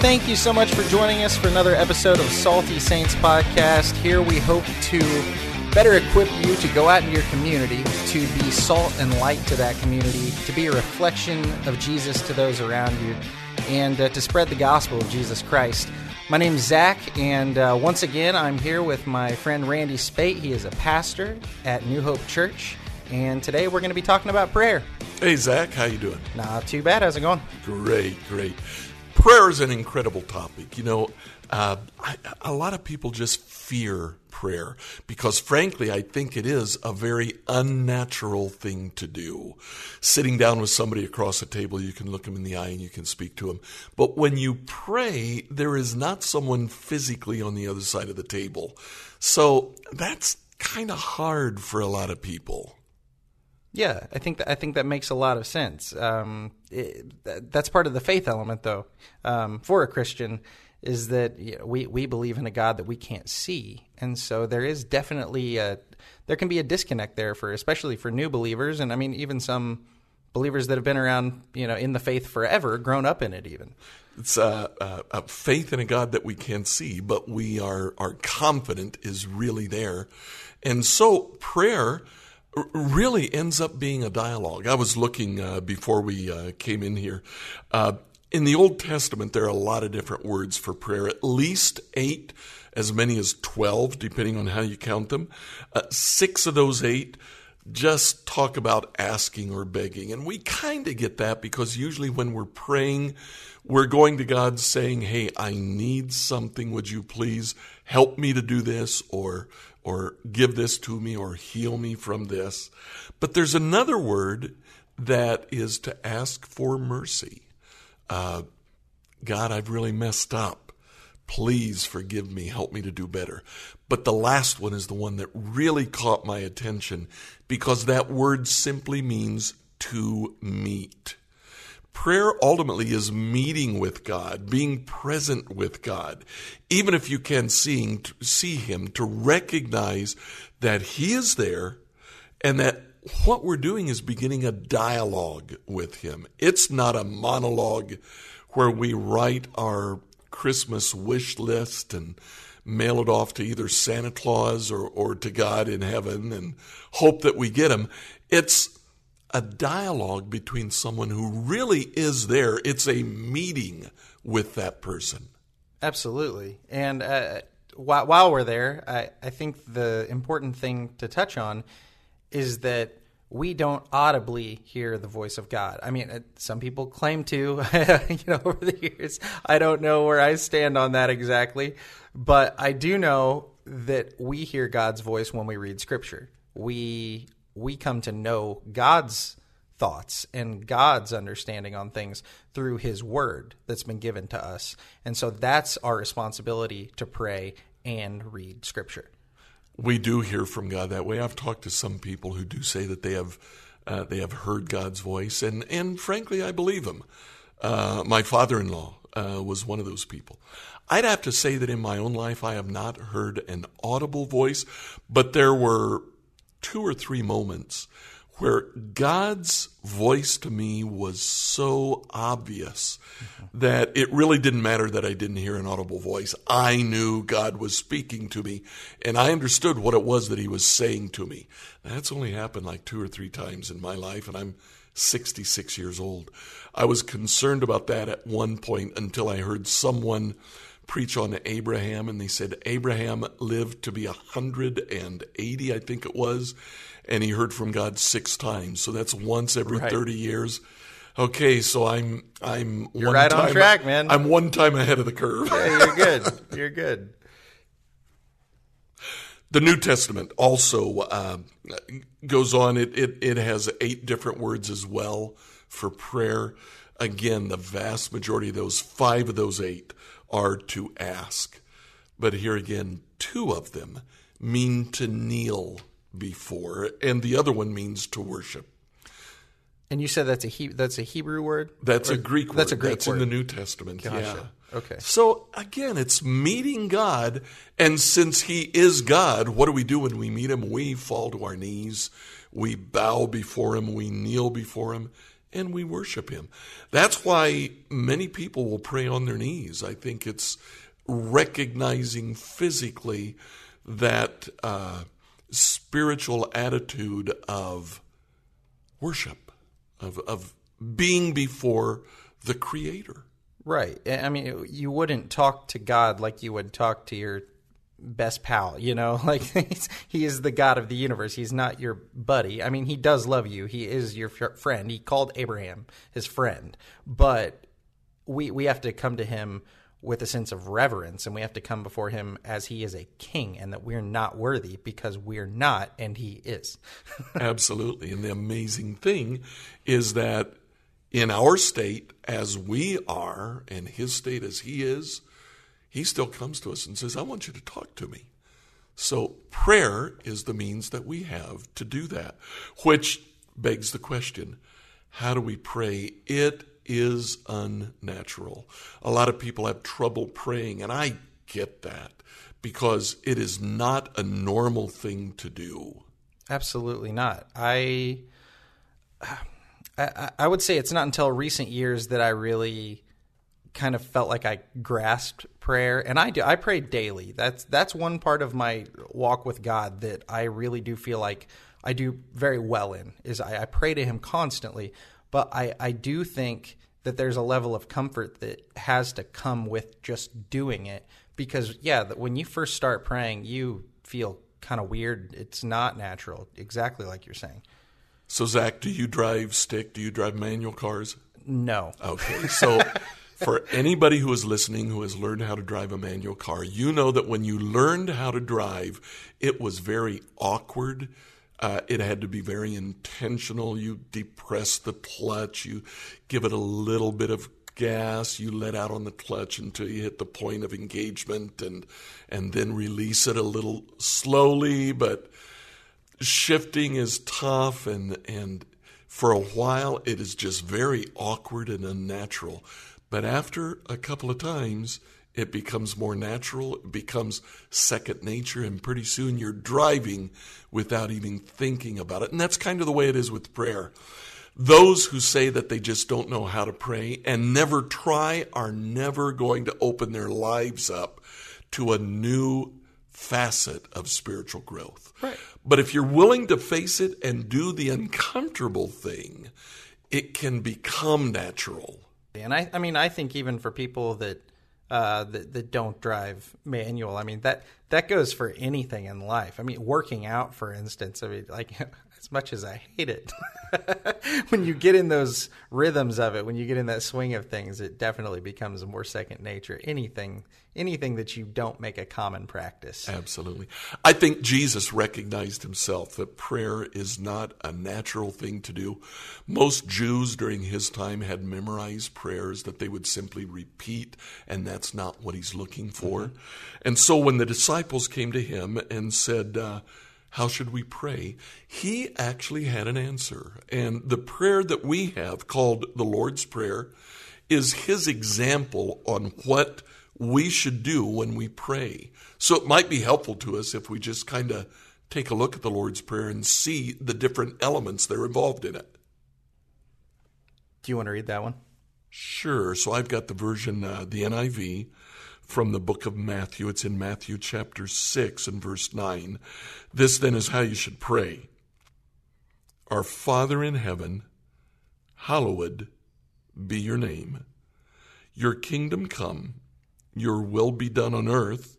Thank you so much for joining us for another episode of Salty Saints Podcast. Here we hope to better equip you to go out in your community, to be salt and light to that community, to be a reflection of Jesus to those around you, and uh, to spread the gospel of Jesus Christ. My name's Zack, and uh, once again, I'm here with my friend Randy Spacht. He is a pastor at New Hope Church, and today we're going to be talking about prayer. Hey Zack, how you doing? Not too bad. How's it going? Great, great. Prayer is an incredible topic. You know, uh, I, a lot of people just fear prayer because, frankly, I think it is a very unnatural thing to do. Sitting down with somebody across a table, you can look them in the eye and you can speak to them. But when you pray, there is not someone physically on the other side of the table. So that's kind of hard for a lot of people. Yeah, I think that, I think that makes a lot of sense. Um, it, that's part of the faith element, though, um, for a Christian, is that you know, we we believe in a God that we can't see, and so there is definitely a there can be a disconnect there for especially for new believers, and I mean even some believers that have been around you know in the faith forever, grown up in it even. It's uh, uh, a faith in a God that we can't see, but we are are confident is really there, and so prayer really ends up being a dialogue. I was looking uh, before we uh, came in here. Uh, in the Old Testament, there are a lot of different words for prayer, at least eight, as many as 12, depending on how you count them. Uh, six of those eight just talk about asking or begging. And we kind of get that because usually when we're praying, we're going to God saying, Hey, I need something. Would you please help me to do this? Or or give this to me or heal me from this. But there's another word that is to ask for mercy. Uh, God, I've really messed up. Please forgive me. Help me to do better. But the last one is the one that really caught my attention because that word simply means to meet. Prayer ultimately is meeting with God, being present with God. Even if you can see, see Him, to recognize that He is there and that what we're doing is beginning a dialogue with Him. It's not a monologue where we write our Christmas wish list and mail it off to either Santa Claus or, or to God in heaven and hope that we get Him. It's a dialogue between someone who really is there. It's a meeting with that person. Absolutely. And uh, while, while we're there, I, I think the important thing to touch on is that we don't audibly hear the voice of God. I mean, some people claim to, you know, over the years. I don't know where I stand on that exactly, but I do know that we hear God's voice when we read scripture. We we come to know God's thoughts and God's understanding on things through his word that's been given to us. And so that's our responsibility to pray and read scripture. We do hear from God that way. I've talked to some people who do say that they have uh, they have heard God's voice, and and frankly, I believe them. Uh, my father-in-law uh, was one of those people. I'd have to say that in my own life, I have not heard an audible voice, but there were two or three moments where God's voice to me was so obvious that it really didn't matter that I didn't hear an audible voice. I knew God was speaking to me and I understood what it was that He was saying to me. That's only happened like two or three times in my life, and I'm 66 years old. I was concerned about that at one point until I heard someone preach on Abraham, and they said Abraham lived to be 180, I think it was, and he heard from God six times. So that's once every right. 30 years. Okay, so I'm I'm you're right on track, man. I'm one time ahead of the curve. yeah, you're good. You're good. The New Testament also uh, goes on. It, it it has eight different words as well for prayer. Again, the vast majority of those, five of those eight, are to ask. But here again, two of them mean to kneel before, and the other one means to worship. And you said that's a he- that's a Hebrew word. That's or, a Greek word. That's a Greek that's word. in the New Testament. Gotcha. Yeah. Okay. So again, it's meeting God, and since He is God, what do we do when we meet Him? We fall to our knees, we bow before Him, we kneel before Him, and we worship Him. That's why many people will pray on their knees. I think it's recognizing physically that uh, spiritual attitude of worship, of, of being before the Creator. Right. I mean, you wouldn't talk to God like you would talk to your best pal, you know? Like, he is the God of the universe. He's not your buddy. I mean, he does love you. He is your friend. He called Abraham his friend. But we, we have to come to him with a sense of reverence and we have to come before him as he is a king and that we're not worthy because we're not and he is. Absolutely. And the amazing thing is that in our state as we are and his state as he is, he still comes to us and says, I want you to talk to me. So prayer is the means that we have to do that, which begs the question how do we pray? It is unnatural. A lot of people have trouble praying, and I get that because it is not a normal thing to do. Absolutely not. I, I, I would say it's not until recent years that I really kind of felt like I grasped prayer, and I do. I pray daily. That's that's one part of my walk with God that I really do feel like I do very well in. Is I, I pray to Him constantly, but I I do think that there's a level of comfort that has to come with just doing it because yeah when you first start praying you feel kind of weird it's not natural exactly like you're saying so zack do you drive stick do you drive manual cars no okay so for anybody who is listening who has learned how to drive a manual car you know that when you learned how to drive it was very awkward uh, it had to be very intentional. You depress the clutch, you give it a little bit of gas, you let out on the clutch until you hit the point of engagement and and then release it a little slowly, but shifting is tough and and for a while it is just very awkward and unnatural. But after a couple of times, it becomes more natural, it becomes second nature, and pretty soon you're driving without even thinking about it. And that's kind of the way it is with prayer. Those who say that they just don't know how to pray and never try are never going to open their lives up to a new facet of spiritual growth. Right. But if you're willing to face it and do the uncomfortable thing, it can become natural. And I, I mean, I think even for people that uh, that, that don't drive manual. I mean that that goes for anything in life. I mean, working out, for instance. I mean, like as much as I hate it, when you get in those rhythms of it, when you get in that swing of things, it definitely becomes more second nature. Anything, anything that you don't make a common practice. Absolutely. I think Jesus recognized himself that prayer is not a natural thing to do. Most Jews during his time had memorized prayers that they would simply repeat, and that's not what he's looking for. Mm-hmm. And so when the disciples came to him and said, uh, how should we pray? He actually had an answer. And the prayer that we have, called the Lord's Prayer, is his example on what we should do when we pray. So it might be helpful to us if we just kind of take a look at the Lord's Prayer and see the different elements that are involved in it. Do you want to read that one? Sure. So I've got the version, uh, the NIV from the book of Matthew. It's in Matthew chapter 6 and verse 9. This then is how you should pray Our Father in heaven, hallowed be your name. Your kingdom come, your will be done on earth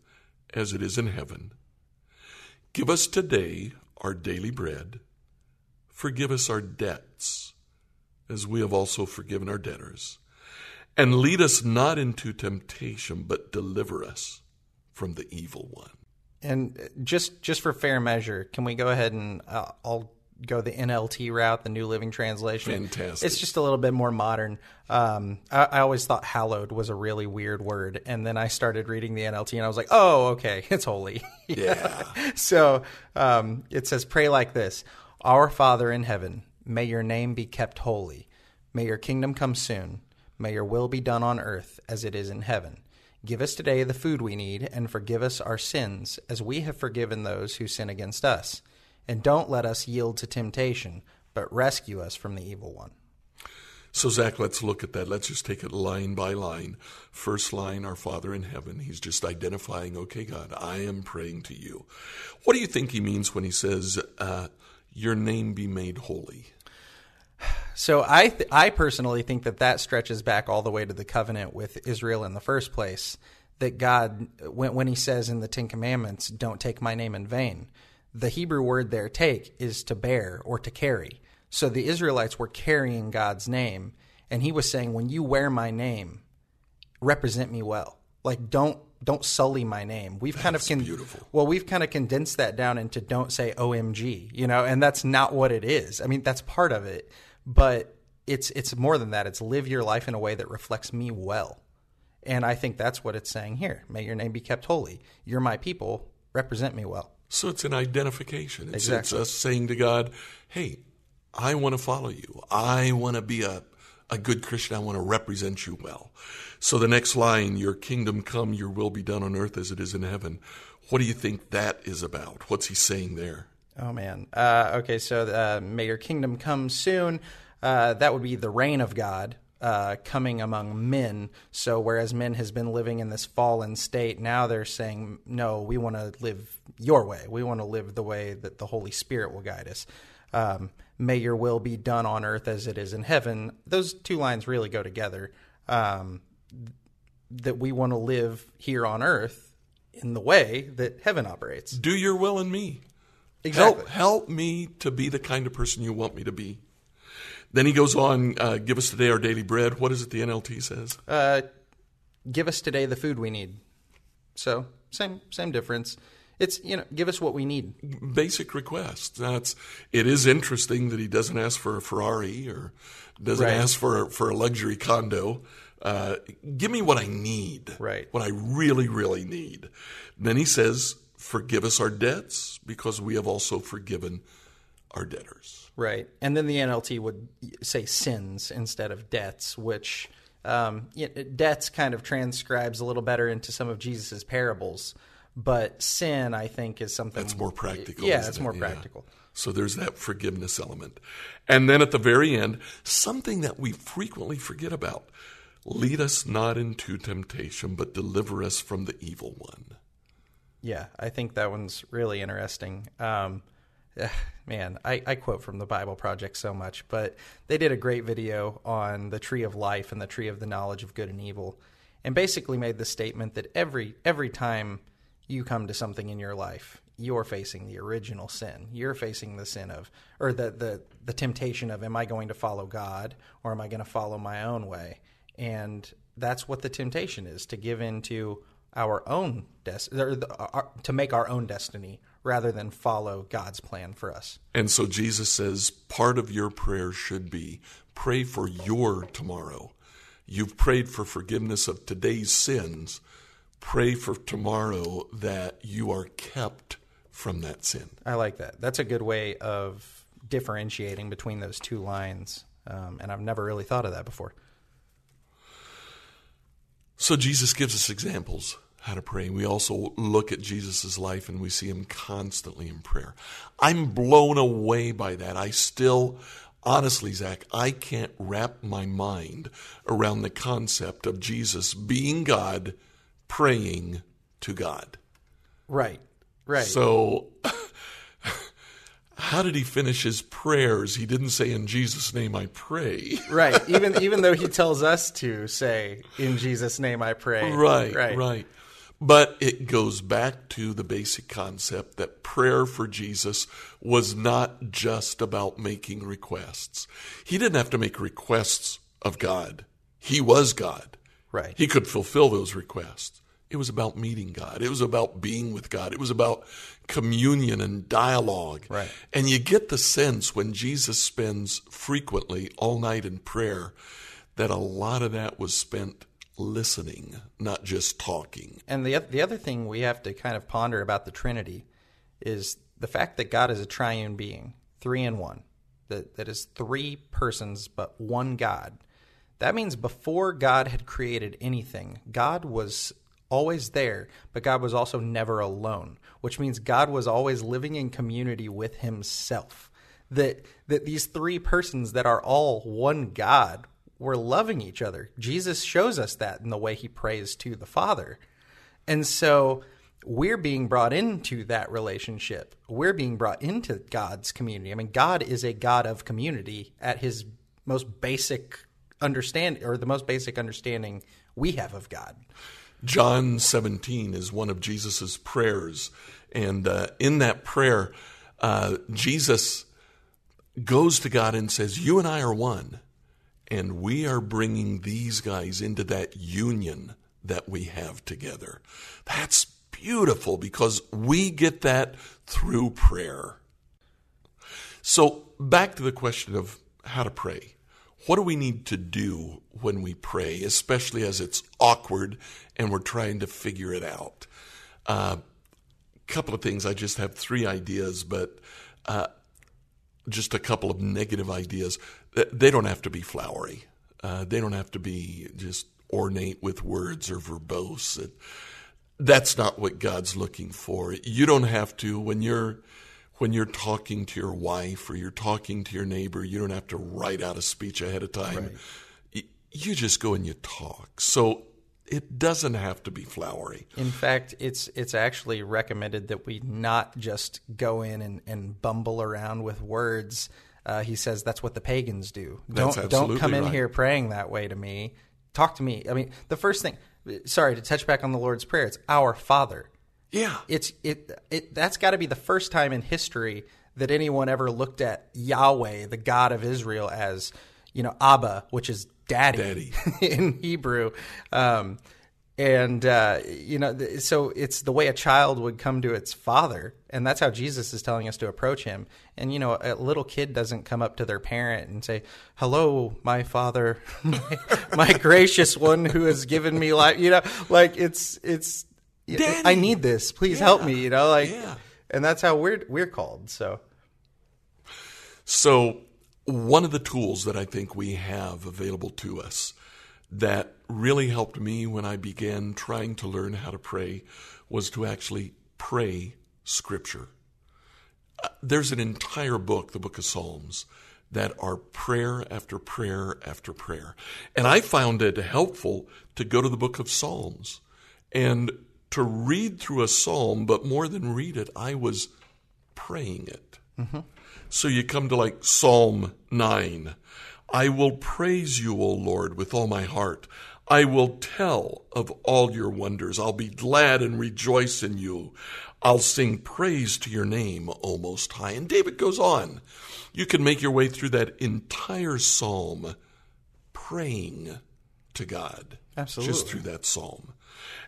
as it is in heaven. Give us today our daily bread. Forgive us our debts, as we have also forgiven our debtors and lead us not into temptation, but deliver us from the evil one. And just just for fair measure, can we go ahead and uh, I'll go the NLT route, the New Living Translation. Fantastic. It's just a little bit more modern. Um, I, I, always thought hallowed was a really weird word, and then I started reading the NLT, and I was like, oh, okay, it's holy. yeah. so um, it says, pray like this: Our Father in heaven, may your name be kept holy. May your kingdom come soon. May your will be done on earth as it is in heaven. Give us today the food we need, and forgive us our sins, as we have forgiven those who sin against us. And don't let us yield to temptation, but rescue us from the evil one. So, Zack, let's look at that. Let's just take it line by line. First line, our Father in heaven. He's just identifying, okay, God, I am praying to you. What do you think he means when he says, uh, Your name be made holy? So I th- I personally think that that stretches back all the way to the covenant with Israel in the first place. That God, when when He says in the Ten Commandments, "Don't take my name in vain," the Hebrew word there "take" is to bear or to carry. So the Israelites were carrying God's name, and He was saying, "When you wear my name, represent me well. Like don't don't sully my name. We've kind of con- beautiful. well, we've kind of condensed that down into don't say OMG, you know, and that's not what it is. I mean, that's part of it, but it's it's more than that. It's live your life in a way that reflects me well. And I think that's what it's saying here. May your name be kept holy. You're my people, represent me well. So it's an identification. It's, Exactly. it's us saying to God, hey, I want to follow you. I want to be a, a good Christian. I want to represent you well. So the next line, your kingdom come, your will be done on earth as it is in heaven. What do you think that is about? What's he saying there? Oh man. Uh, okay, so uh, may your kingdom come soon. Uh, that would be the reign of God uh, coming among men. So whereas men has been living in this fallen state, now they're saying, no, we want to live your way. We want to live the way that the Holy Spirit will guide us. Um, may your will be done on earth as it is in heaven. Those two lines really go together. Um, that we want to live here on earth in the way that heaven operates. Do your will in me. Exactly. Help, help me to be the kind of person you want me to be. Then he goes on, uh, give us today our daily bread. What is it the NLT says? uh, give us today the food we need. So same same difference. It's you know give us what we need. Basic request. That's it is interesting that he doesn't ask for a Ferrari or doesn't Right. ask for for a luxury condo. Uh, give me what I need. Right. What I really, really need. Then he says, forgive us our debts because we have also forgiven our debtors. Right, and then the NLT would say sins instead of debts, which um, debts kind of transcribes a little better into some of Jesus's parables. But sin, I think, is something That's more practical. Yeah, it's it? more Yeah. practical. So there's that forgiveness element. And then at the very end, something that we frequently forget about lead us not into temptation, but deliver us from the evil one. Yeah, I think that one's really interesting. Um, man, I, I quote from the Bible Project so much, but they did a great video on the tree of life and the tree of the knowledge of good and evil, and basically made the statement that every every time you come to something in your life, you're facing the original sin. You're facing the sin of, or the the the temptation of, am I going to follow God or am I going to follow my own way? And that's what the temptation is to give into our own destiny, or to make our own destiny rather than follow God's plan for us. And so Jesus says part of your prayer should be pray for your tomorrow. You've prayed for forgiveness of today's sins. Pray for tomorrow that you are kept from that sin. I like that. That's a good way of differentiating between those two lines, um, and I've never really thought of that before. So Jesus gives us examples how to pray. We also look at Jesus' life and we see him constantly in prayer. I'm blown away by that. I still, honestly, Zack, I can't wrap my mind around the concept of Jesus being God, praying to God. Right. Right. So, how did he finish his prayers? He didn't say, In Jesus' name I pray. right. Even even though he tells us to say, "In Jesus' name I pray." Right, Right. right. But it goes back to the basic concept that prayer for Jesus was not just about making requests. He didn't have to make requests of God. He was God. Right. He could fulfill those requests. It was about meeting God. It was about being with God. It was about communion and dialogue. Right. And you get the sense when Jesus spends frequently all night in prayer that a lot of that was spent listening, not just talking. And the the other thing we have to kind of ponder about the Trinity is the fact that God is a triune being, three in one. That that is three persons but one God. That means before God had created anything, God was always there, but God was also never alone, which means God was always living in community with himself. That that these three persons that are all one God we're loving each other. Jesus shows us that in the way he prays to the Father. And so we're being brought into that relationship. We're being brought into God's community. I mean, God is a God of community at his most basic understand or the most basic understanding we have of God. John 17 is one of Jesus' prayers. And uh, in that prayer, uh, Jesus goes to God and says, You and I are one. And we are bringing these guys into that union that we have together. That's beautiful because we get that through prayer. So, back to the question of how to pray. What do we need to do when we pray, especially as it's awkward and we're trying to figure it out? A uh, couple of things. I just have three ideas, but uh, just a couple of negative ideas. They don't have to be flowery. Uh, they don't have to be just ornate with words or verbose. That's not what God's looking for. You don't have to when you're when you're talking to your wife or you're talking to your neighbor, you don't have to write out a speech ahead of time. Right. You just go and you talk. So it doesn't have to be flowery. In fact, it's it's actually recommended that we not just go in and, and bumble around with words. Uh, he says that's what the pagans do. Don't don't come in right. here praying that way to me. Talk to me. I mean, the first thing sorry to touch back on the Lord's prayer. It's our Father. Yeah. It's it it that's got to be the first time in history that anyone ever looked at Yahweh, the God of Israel, as you know Abba, which is daddy, daddy. in Hebrew. Um, and uh, you know so it's the way a child would come to its father and that's how jesus is telling us to approach him and you know a little kid doesn't come up to their parent and say hello my father my, my gracious one who has given me life you know like it's it's Daddy. i need this please yeah. help me you know like yeah. and that's how we're we're called so so one of the tools that i think we have available to us that really helped me when I began trying to learn how to pray was to actually pray Scripture. Uh, there's an entire book, the book of Psalms, that are prayer after prayer after prayer. And I found it helpful to go to the book of Psalms and to read through a psalm, but more than read it, I was praying it. Mm-hmm. So you come to like Psalm 9. I will praise you, O Lord, with all my heart. I will tell of all your wonders. I'll be glad and rejoice in you. I'll sing praise to your name, O Most High. And David goes on. You can make your way through that entire psalm praying to God. Absolutely. Just through that psalm.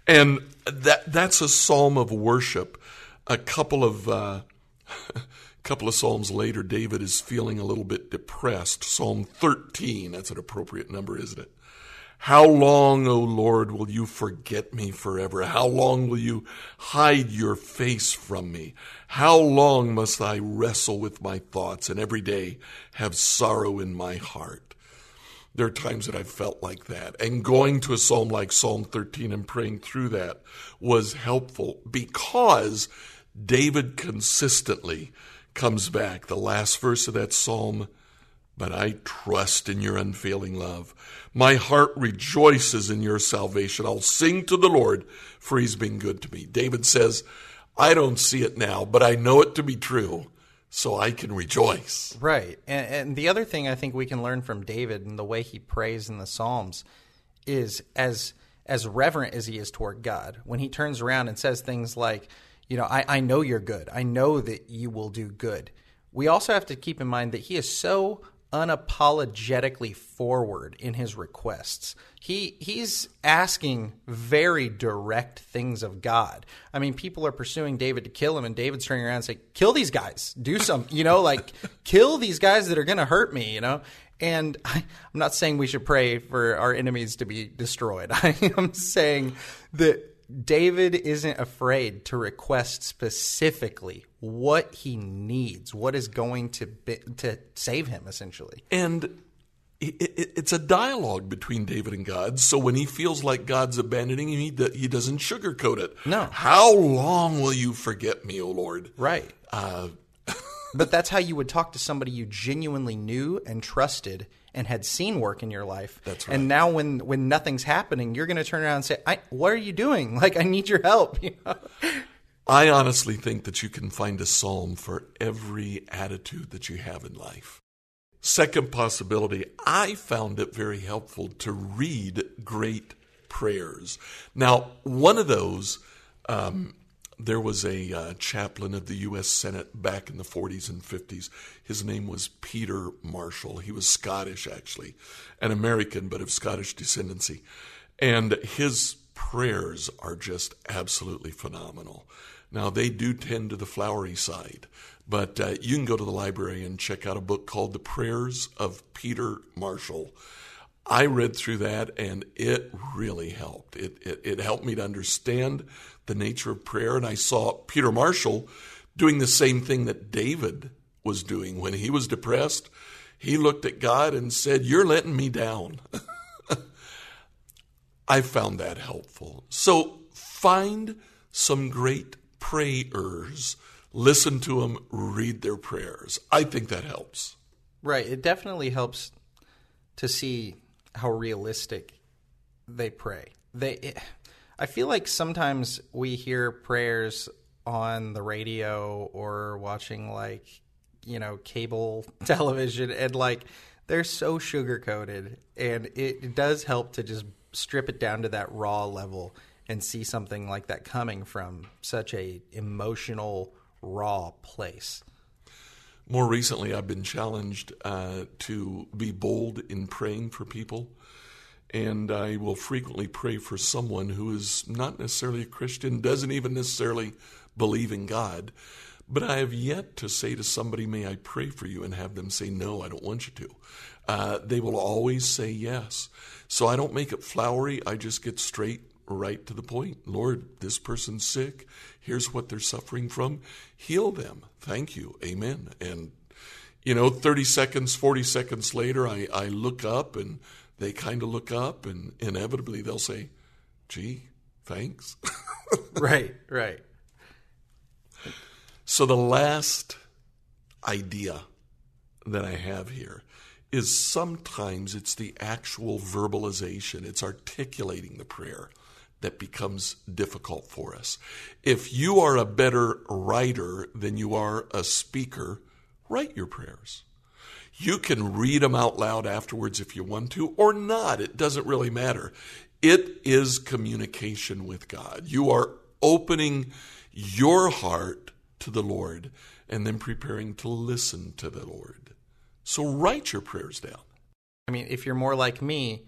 And that that's a psalm of worship. A couple of uh, couple of Psalms later, David is feeling a little bit depressed. Psalm 13, that's an appropriate number, isn't it? How long, O Lord, will you forget me forever? How long will you hide your face from me? How long must I wrestle with my thoughts and every day have sorrow in my heart? There are times that I've felt like that. And going to a psalm like Psalm 13 and praying through that was helpful because David consistently comes back. The last verse of that psalm, but I trust in your unfailing love. My heart rejoices in your salvation. I'll sing to the Lord, for he's been good to me. David says, I don't see it now, but I know it to be true, so I can rejoice. Right. And, and the other thing I think we can learn from David and the way he prays in the Psalms is as as reverent as he is toward God, when he turns around and says things like, you know, I, I know you're good. I know that you will do good. We also have to keep in mind that he is so unapologetically forward in his requests. He he's asking very direct things of God. I mean, people are pursuing David to kill him, and David's turning around and saying, "Kill these guys. Do some. You know, like kill these guys that are going to hurt me. You know." And I, I'm not saying we should pray for our enemies to be destroyed. I am saying that David isn't afraid to request specifically what he needs, what is going to be, to save him, essentially. And it's a dialogue between David and God. So when he feels like God's abandoning him, he, he doesn't sugarcoat it. No. How long will you forget me, O Lord? Right. Uh, but that's how you would talk to somebody you genuinely knew and trusted and had seen work in your life. That's right. And now when when nothing's happening, you're going to turn around and say, I, "What are you doing? Like I need your help." You know? I honestly think that you can find a psalm for every attitude that you have in life. Second possibility, I found it very helpful to read great prayers. Now, one of those, um, there was a uh, chaplain of the U.S. Senate back in the 40s and 50s. His name was Peter Marshall. He was Scottish, actually, an American, but of Scottish descendancy. And his prayers are just absolutely phenomenal. Now, they do tend to the flowery side, but uh, you can go to the library and check out a book called The Prayers of Peter Marshall. I read through that and it really helped. It, it, it, helped me to understand the nature of prayer. And I saw Peter Marshall doing the same thing that David was doing when he was depressed. He looked at God and said, You're letting me down. I found that helpful. So find some great prayers, listen to them, read their prayers. I think that helps. Right. It definitely helps to see how realistic they pray. They, it, I feel like sometimes we hear prayers on the radio or watching like you know cable television, and like they're so sugar coated, and it does help to just strip it down to that raw level and see something like that coming from such a emotional raw place. More recently, I've been challenged uh, to be bold in praying for people. And I will frequently pray for someone who is not necessarily a Christian, doesn't even necessarily believe in God. But I have yet to say to somebody, May I pray for you? and have them say, No, I don't want you to. Uh, they will always say yes. So I don't make it flowery. I just get straight right to the point. Lord, this person's sick. Here's what they're suffering from. Heal them. Thank you. Amen. And, you know, 30 seconds, 40 seconds later, I, I look up and they kind of look up and inevitably they'll say, gee, thanks. right, right. So the last idea that I have here is sometimes it's the actual verbalization, it's articulating the prayer that becomes difficult for us. If you are a better writer than you are a speaker, write your prayers. You can read them out loud afterwards if you want to, or not. It doesn't really matter. It is communication with God. You are opening your heart to the Lord and then preparing to listen to the Lord. So write your prayers down. I mean, if you're more like me,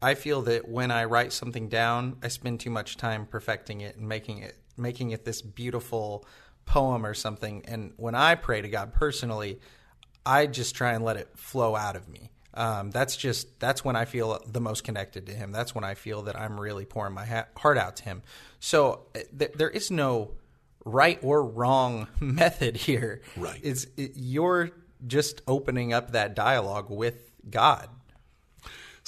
I feel that when I write something down, I spend too much time perfecting it and making it making it this beautiful poem or something. And when I pray to God personally, I just try and let it flow out of me. Um, that's just that's when I feel the most connected to Him. That's when I feel that I'm really pouring my ha- heart out to Him. So uh, th- there is no right or wrong method here. Right. It's it, you're just opening up that dialogue with God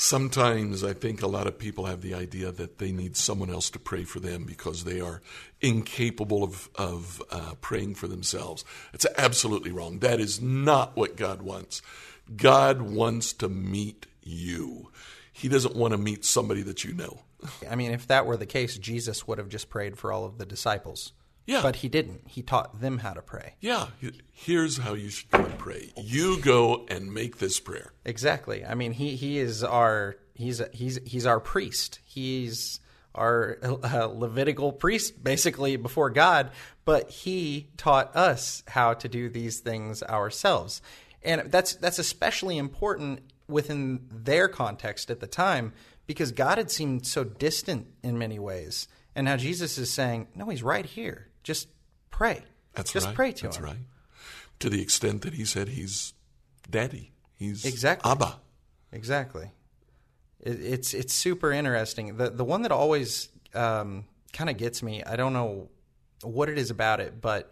Sometimes I think a lot of people have the idea that they need someone else to pray for them because they are incapable of, of uh, praying for themselves. It's absolutely wrong. That is not what God wants. God wants to meet you, He doesn't want to meet somebody that you know. I mean, if that were the case, Jesus would have just prayed for all of the disciples. Yeah. But he didn't. He taught them how to pray. Yeah. Here's how you should go and pray. You go and make this prayer. Exactly. I mean, he, he is our he's he's he's our priest. He's our uh, Levitical priest, basically before God. But he taught us how to do these things ourselves, and that's that's especially important within their context at the time because God had seemed so distant in many ways. And now Jesus is saying, no, he's right here. Just pray. That's Just right. pray to That's him. right. To the extent that he said he's daddy. He's Exactly. Abba. Exactly. It, it's it's super interesting. The the one that always um, kind of gets me. I don't know what it is about it, but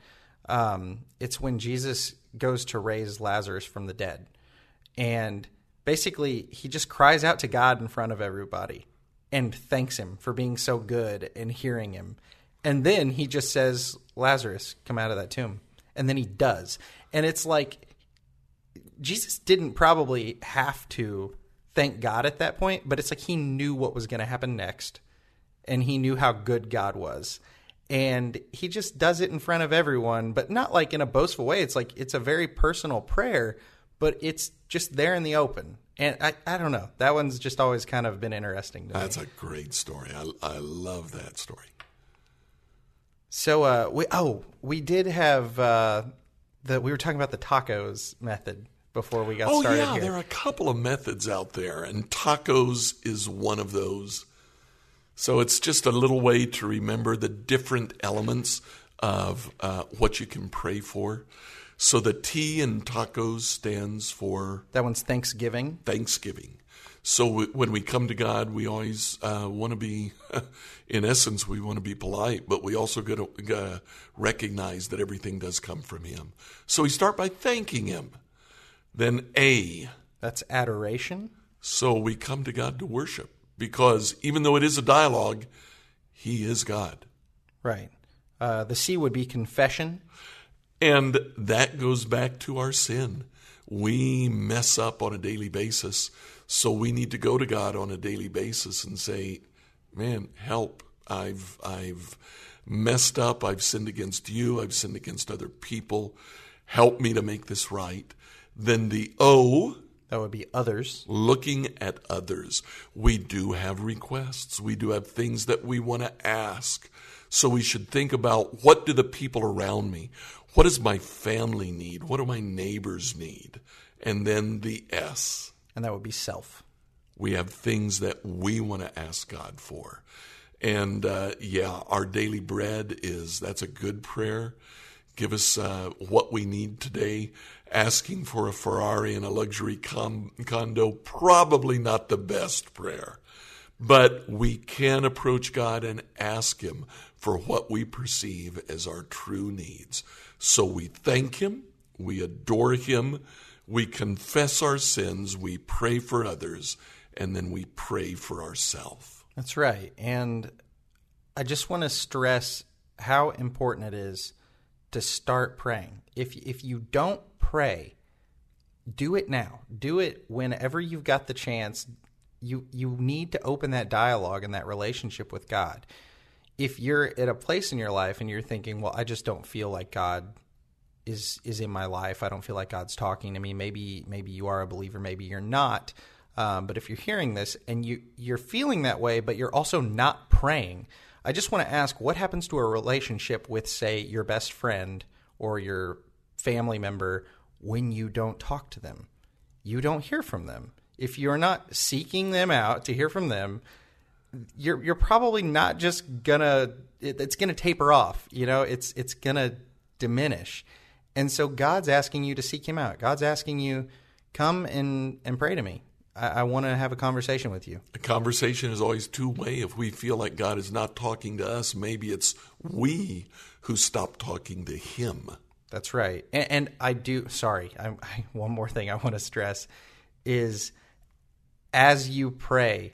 um, it's when Jesus goes to raise Lazarus from the dead, and basically he just cries out to God in front of everybody and thanks him for being so good and hearing him. And then he just says, Lazarus, come out of that tomb. And then he does. And it's like Jesus didn't probably have to thank God at that point, but it's like he knew what was going to happen next and he knew how good God was. And he just does it in front of everyone, but not like in a boastful way. It's like it's a very personal prayer, but it's just there in the open. And I, I don't know. That one's just always kind of been interesting to That's me. a great story. I, I love that story. So uh we oh, we did have uh the we were talking about the tacos method before we got Oh, started yeah, here. there are a couple of methods out there, and tacos is one of those. So it's just a little way to remember the different elements of uh, what you can pray for. So the T in tacos stands for that one's Thanksgiving. Thanksgiving. So w- when we come to God, we always uh, want to be, in essence, we want to be polite, but we also got to uh, recognize that everything does come from Him. So we start by thanking Him. Then A. That's adoration. So we come to God to worship because even though it is a dialogue, He is God. Right. Uh, the C would be confession. And that goes back to our sin. We mess up on a daily basis. So we need to go to God on a daily basis and say, man, help. I've, I've messed up. I've sinned against you. I've sinned against other people. Help me to make this right. Then the O, That would be others. looking at others. We do have requests. We do have things that we want to ask. So we should think about what do the people around me, what does my family need? What do my neighbors need? And then the S. And that would be self. We have things that we want to ask God for. And uh, yeah, our daily bread is that's a good prayer. Give us uh, what we need today. Asking for a Ferrari and a luxury com- condo, probably not the best prayer. But we can approach God and ask Him for what we perceive as our true needs. So we thank Him, we adore Him, we confess our sins, we pray for others, and then we pray for ourselves. That's right. And I just want to stress how important it is to start praying. If if you don't pray, do it now. Do it whenever you've got the chance. You you need to open that dialogue and that relationship with God. If you're at a place in your life and you're thinking, "Well, I just don't feel like God is is in my life. I don't feel like God's talking to me. Maybe maybe you are a believer, maybe you're not. Um, but if you're hearing this and you you're feeling that way, but you're also not praying, I just want to ask, what happens to a relationship with, say, your best friend or your family member when you don't talk to them? You don't hear from them. If you're not seeking them out to hear from them, you're you're probably not just gonna it, it's gonna taper off. You know, it's it's gonna diminish. And so God's asking you to seek Him out. God's asking you, come and and pray to me. I, I want to have a conversation with you. A conversation is always two way. If we feel like God is not talking to us, maybe it's we who stop talking to Him. That's right. And, and I do. Sorry, I, I, one more thing I want to stress is as you pray,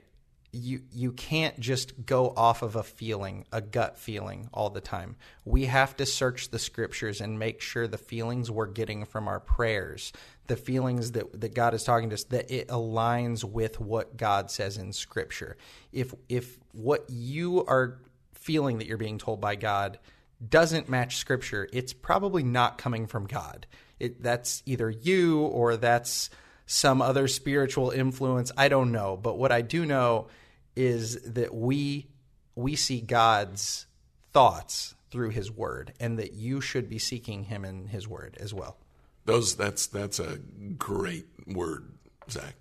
you you can't just go off of a feeling, a gut feeling all the time. We have to search the scriptures and make sure the feelings we're getting from our prayers, the feelings that, that God is talking to us, that it aligns with what God says in scripture. If if what you are feeling that you're being told by God doesn't match scripture, it's probably not coming from God. It, that's either you or that's some other spiritual influence. I don't know, but what I do know is that we we see God's thoughts through His Word, and that you should be seeking Him in His Word as well. Those that's that's a great word, Zack.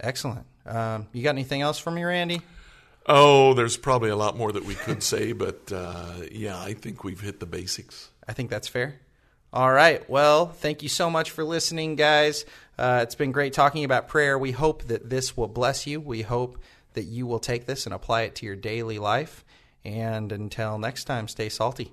Excellent. Um, you got anything else for me, Randy? Oh, there's probably a lot more that we could say, but uh, yeah, I think we've hit the basics. I think that's fair. All right. Well, thank you so much for listening, guys. Uh, it's been great talking about prayer. We hope that this will bless you. We hope that you will take this and apply it to your daily life. And until next time, stay salty.